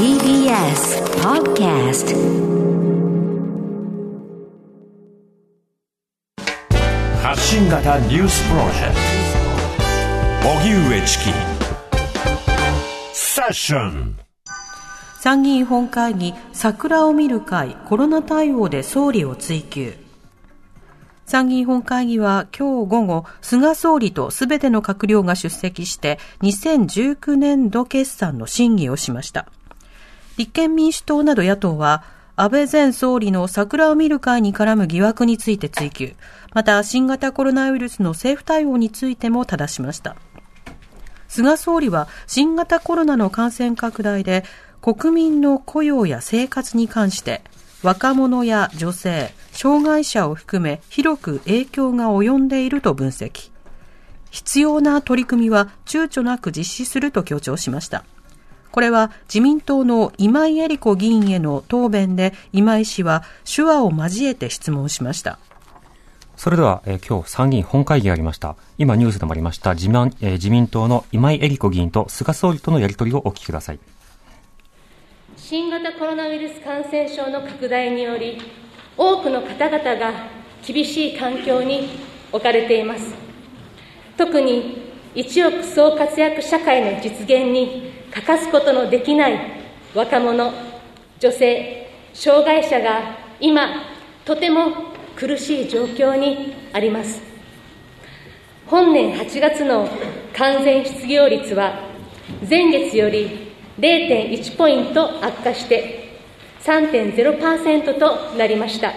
TBS Podcast. 発信型ニュースプロジェクト。荻上チキ。セッション。参議院本会議桜を見る会コロナ対応で総理を追及。参議院本会議は今日午後、菅総理とすべての閣僚が出席して2019年度決算の審議をしました。立憲民主党など野党は、安倍前総理の桜を見る会に絡む疑惑について追及、また新型コロナウイルスの政府対応についても正しました。菅総理は新型コロナの感染拡大で国民の雇用や生活に関して若者や女性、障害者を含め広く影響が及んでいると分析。必要な取り組みは躊躇なく実施すると強調しました。これは自民党の今井絵理子議員への答弁で今井氏は手話を交えて質問しました。それでは、えー、今日参議院本会議がありました。今ニュースでもありました自民,、えー、自民党の今井絵理子議員と菅総理とのやり取りをお聞きください。新型コロナウイルス感染症の拡大により、多くの方々が厳しい環境に置かれています。特に一億総活躍社会の実現に欠かすことのできない若者、女性、障害者が今、とても苦しい状況にあります。本年8月の完全失業率は前月より0.1ポイント悪化して3.0%となりました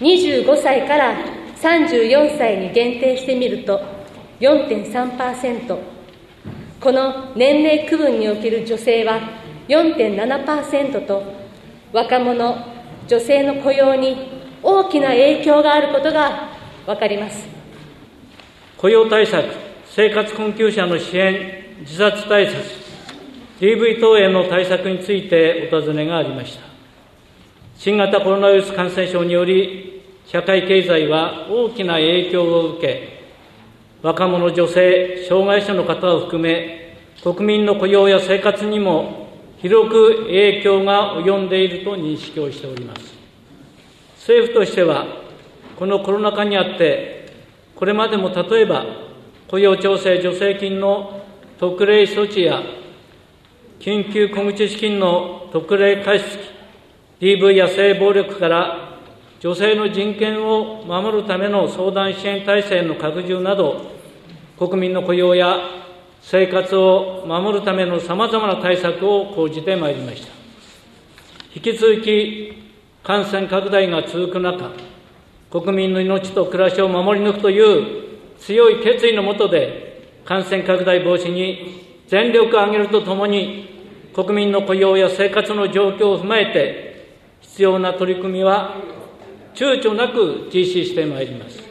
25歳から34歳に限定してみると4.3%この年齢区分における女性は4.7%と若者女性の雇用に大きな影響があることが分かります雇用対策生活困窮者の支援自殺対策 DV 等への対策についてお尋ねがありました。新型コロナウイルス感染症により、社会経済は大きな影響を受け、若者、女性、障害者の方を含め、国民の雇用や生活にも広く影響が及んでいると認識をしております。政府としては、このコロナ禍にあって、これまでも例えば、雇用調整助成金の特例措置や緊急小口資金の特例貸付、DV や性暴力から女性の人権を守るための相談支援体制の拡充など、国民の雇用や生活を守るためのさまざまな対策を講じてまいりました。引き続き感染拡大が続く中、国民の命と暮らしを守り抜くという強い決意のもとで、感染拡大防止に全力を挙げるとともに、国民の雇用や生活の状況を踏まえて、必要な取り組みは躊躇なく実施してまいります。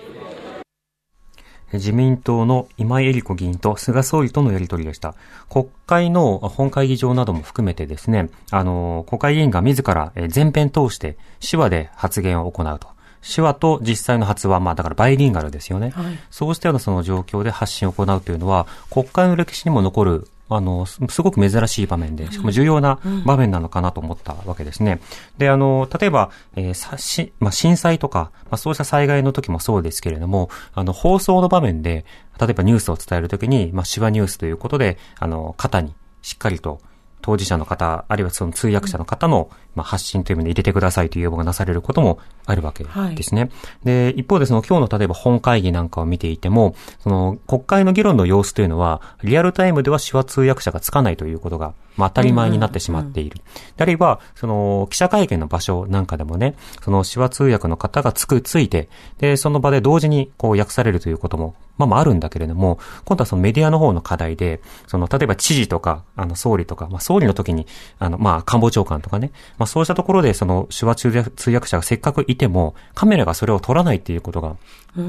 自民党の今井絵理子議員と菅総理とのやり取りでした。国会の本会議場なども含めてですね、あの、国会議員が自ら全編通して手話で発言を行うと。手話と実際の発話、まあだからバイリンガルですよね。はい、そうしたようなその状況で発信を行うというのは、国会の歴史にも残るあの、すごく珍しい場面で、しかも重要な場面なのかなと思ったわけですね。で、あの、例えば、えー、さし、まあ、震災とか、まあ、そうした災害の時もそうですけれども、あの、放送の場面で、例えばニュースを伝えるときに、まあ、手話ニュースということで、あの、肩にしっかりと、当事者の方、あるいはその通訳者の方の、まあ、発信という意味で入れてくださいという要望がなされることもあるわけですね。はい、で、一方でその今日の例えば本会議なんかを見ていても、その国会の議論の様子というのは、リアルタイムでは手話通訳者がつかないということが、まあ、当たり前になってしまっている。あるいは、その記者会見の場所なんかでもね、その手話通訳の方がつく、ついて、で、その場で同時にこう訳されるということもまあまああるんだけれども、今度はそのメディアの方の課題で、その、例えば知事とか、あの、総理とか、まあ総理の時に、あの、まあ官房長官とかね、まあそうしたところでその手話通訳者がせっかくいても、カメラがそれを撮らないっていうことが、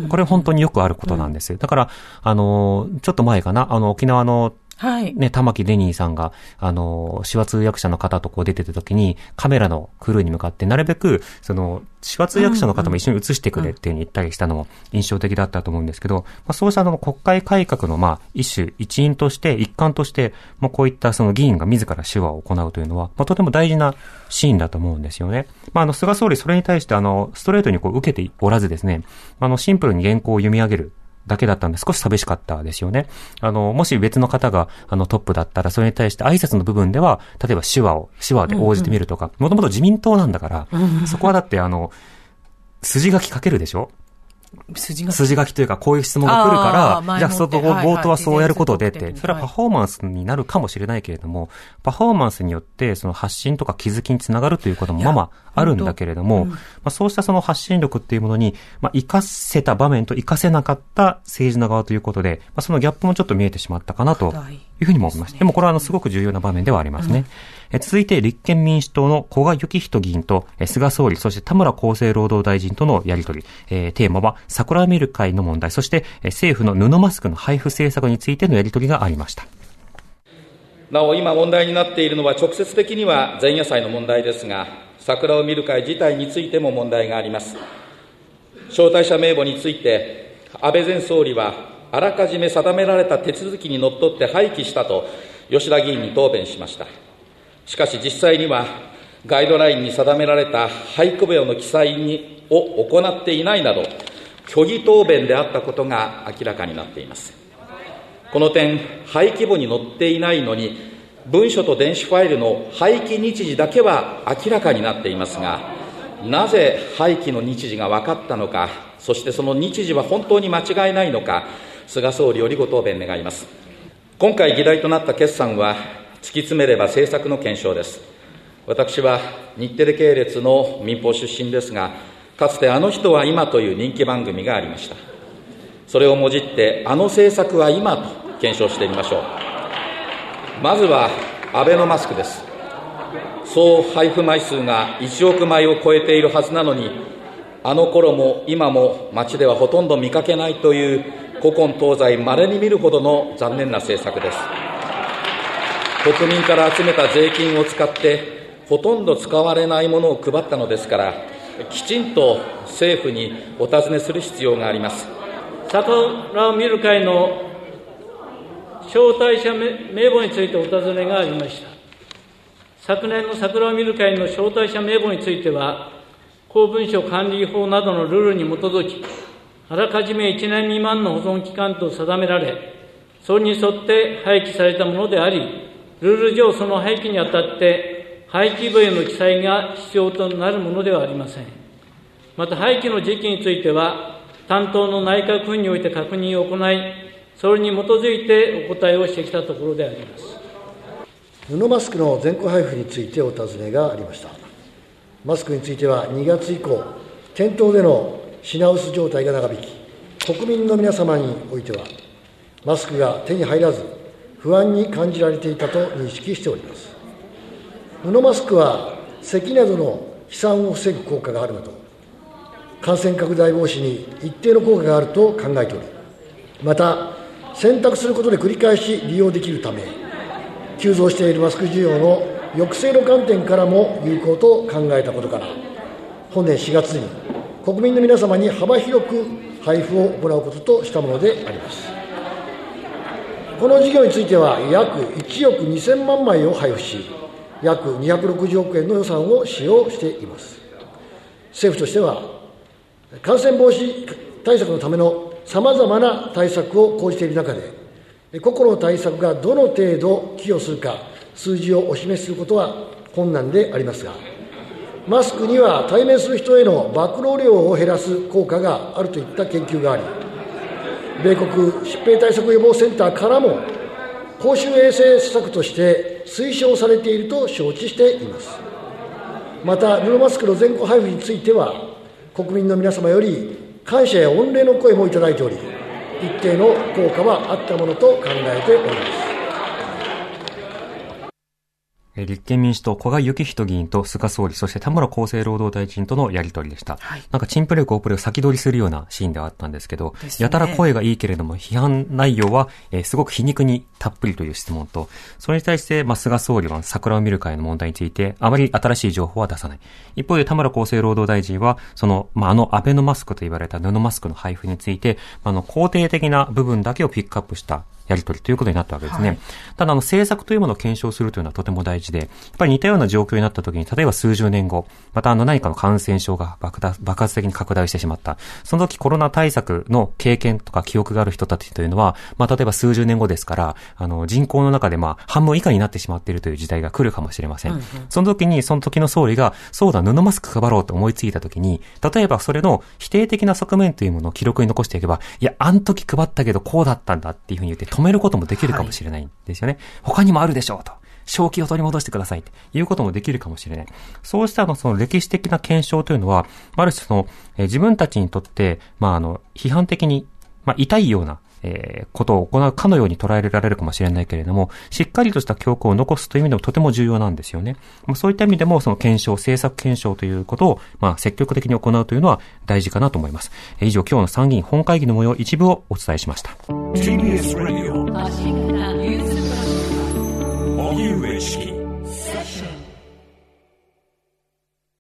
これ本当によくあることなんですよ。だから、あの、ちょっと前かな、あの、沖縄のはい。ね、玉木デニーさんが、あの、手話通訳者の方とこう出てた時に、カメラのクルーに向かって、なるべく、その、手話通訳者の方も一緒に映してくれっていうふうに言ったりしたのも印象的だったと思うんですけど、まあ、そうしたあの、国会改革の、まあ、一種、一員として、一環として、まあ、こういったその議員が自ら手話を行うというのは、まあ、とても大事なシーンだと思うんですよね。まあ、あの、菅総理それに対して、あの、ストレートにこう受けておらずですね、あの、シンプルに原稿を読み上げる。だけだったんで少し寂しかったですよね。あの、もし別の方があのトップだったら、それに対して挨拶の部分では、例えば手話を、手話で応じてみるとか、もともと自民党なんだから、そこはだってあの、筋書きかけるでしょ筋が。筋書きというか、こういう質問が来るから、前じゃあ、そこ、冒頭はそうやることでって、それはパフォーマンスになるかもしれないけれども、パフォーマンスによって、その発信とか気づきにつながるということもまあまああるんだけれども、まあそうしたその発信力っていうものに、まあ活かせた場面と活かせなかった政治の側ということで、まあそのギャップもちょっと見えてしまったかなとはいいうふうにも思いました。でもこれはあのすごく重要な場面ではありますね。続いて立憲民主党の古賀幸人議員と菅総理、そして田村厚生労働大臣とのやりとり、えーテーマは桜を見る会の問題、そして政府の布マスクの配布政策についてのやりとりがありました。なお今問題になっているのは直接的には前夜祭の問題ですが桜を見る会自体についても問題があります。招待者名簿について安倍前総理はあらかじめ定められた手続きにのっとって廃棄したと吉田議員に答弁しました。しかし実際にはガイドラインに定められた廃区名の記載にを行っていないなど虚偽答弁であったことが明らかになっていますこの点、廃棄簿に載っていないのに、文書と電子ファイルの廃棄日時だけは明らかになっていますが、なぜ廃棄の日時が分かったのか、そしてその日時は本当に間違いないのか、菅総理よりご答弁願います。今回議題となった決算は、突き詰めれば政策の検証です。私は日テレ系列の民放出身ですが、かつてあの人は今という人気番組がありました。それをもじって、あの政策は今と検証してみましょう。まずは、アベノマスクです。総配布枚数が1億枚を超えているはずなのに、あの頃も今も街ではほとんど見かけないという古今東西稀に見るほどの残念な政策です。国民から集めた税金を使って、ほとんど使われないものを配ったのですから、きちんと政府にお尋ねする必要があります。桜を見る会の招待者名簿についてお尋ねがありました。昨年の桜を見る会の招待者名簿については、公文書管理法などのルールに基づき、あらかじめ1年未満の保存期間と定められ、それに沿って廃棄されたものであり、ルール上その廃棄にあたって、廃棄部への記載が必要となるものではありません。また廃棄の時期については、担当の内閣府において確認を行い、それに基づいてお答えをしてきたところであります。布マスクの全国配布についてお尋ねがありました。マスクについては2月以降、店頭での品薄状態が長引き、国民の皆様においては、マスクが手に入らず、不安に感じられていたと認識しております。布マスクは、咳などの飛散を防ぐ効果があるなど、感染拡大防止に一定の効果があると考えており、また、選択することで繰り返し利用できるため、急増しているマスク需要の抑制の観点からも有効と考えたことから、本年4月に国民の皆様に幅広く配布を行うこととしたものであります。この事業については、約1億2000万枚を配布し、約260億円の予算を使用しています。政府としては、感染防止対策のためのさまざまな対策を講じている中で、個々の対策がどの程度寄与するか、数字をお示しすることは困難でありますが、マスクには対面する人への暴露量を減らす効果があるといった研究があり、米国疾病対策予防センターからも、公衆衛生施策として推奨されていると承知しています。また、布マスクの全国配布については、国民の皆様より感謝や御礼の声もいただいており、一定の効果はあったものと考えております。立憲民主党、古賀幸人議員と菅総理、そして田村厚生労働大臣とのやり取りでした。はい、なんか、チンプレーコープレを先取りするようなシーンではあったんですけど、ね、やたら声がいいけれども、批判内容は、えー、すごく皮肉にたっぷりという質問と、それに対して、まあ、菅総理は桜を見る会の問題について、あまり新しい情報は出さない。一方で、田村厚生労働大臣は、その、まあ、あの、アベノマスクと言われた布マスクの配布について、あの、肯定的な部分だけをピックアップしたやり取りということになったわけですね。はい、ただ、あの、政策というものを検証するというのはとても大事で、やっぱり似たような状況になった時に、例えば数十年後、またあの何かの感染症が爆発的に拡大してしまった。その時コロナ対策の経験とか記憶がある人たちというのは、まあ、例えば数十年後ですから、あの、人口の中でまあ、半分以下になってしまっているという時代が来るかもしれません。うんうん、その時に、その時の総理が、そうだ、布マスク配ろうと思いついた時に、例えばそれの否定的な側面というものを記録に残していけば、いや、あの時配ったけどこうだったんだっていうふうに言って止めることもできるかもしれないんですよね。はい、他にもあるでしょうと。正気を取り戻してくださいっていうこともできるかもしれない。そうしたのその歴史的な検証というのは、ある種その、え自分たちにとって、まああの、批判的に、まあ痛いような、えー、ことを行うかのように捉えられるかもしれないけれども、しっかりとした教訓を残すという意味でもとても重要なんですよね。まあ、そういった意味でも、その検証、政策検証ということを、まあ、積極的に行うというのは大事かなと思います。えー、以上、今日の参議院本会議の模様一部をお伝えしました。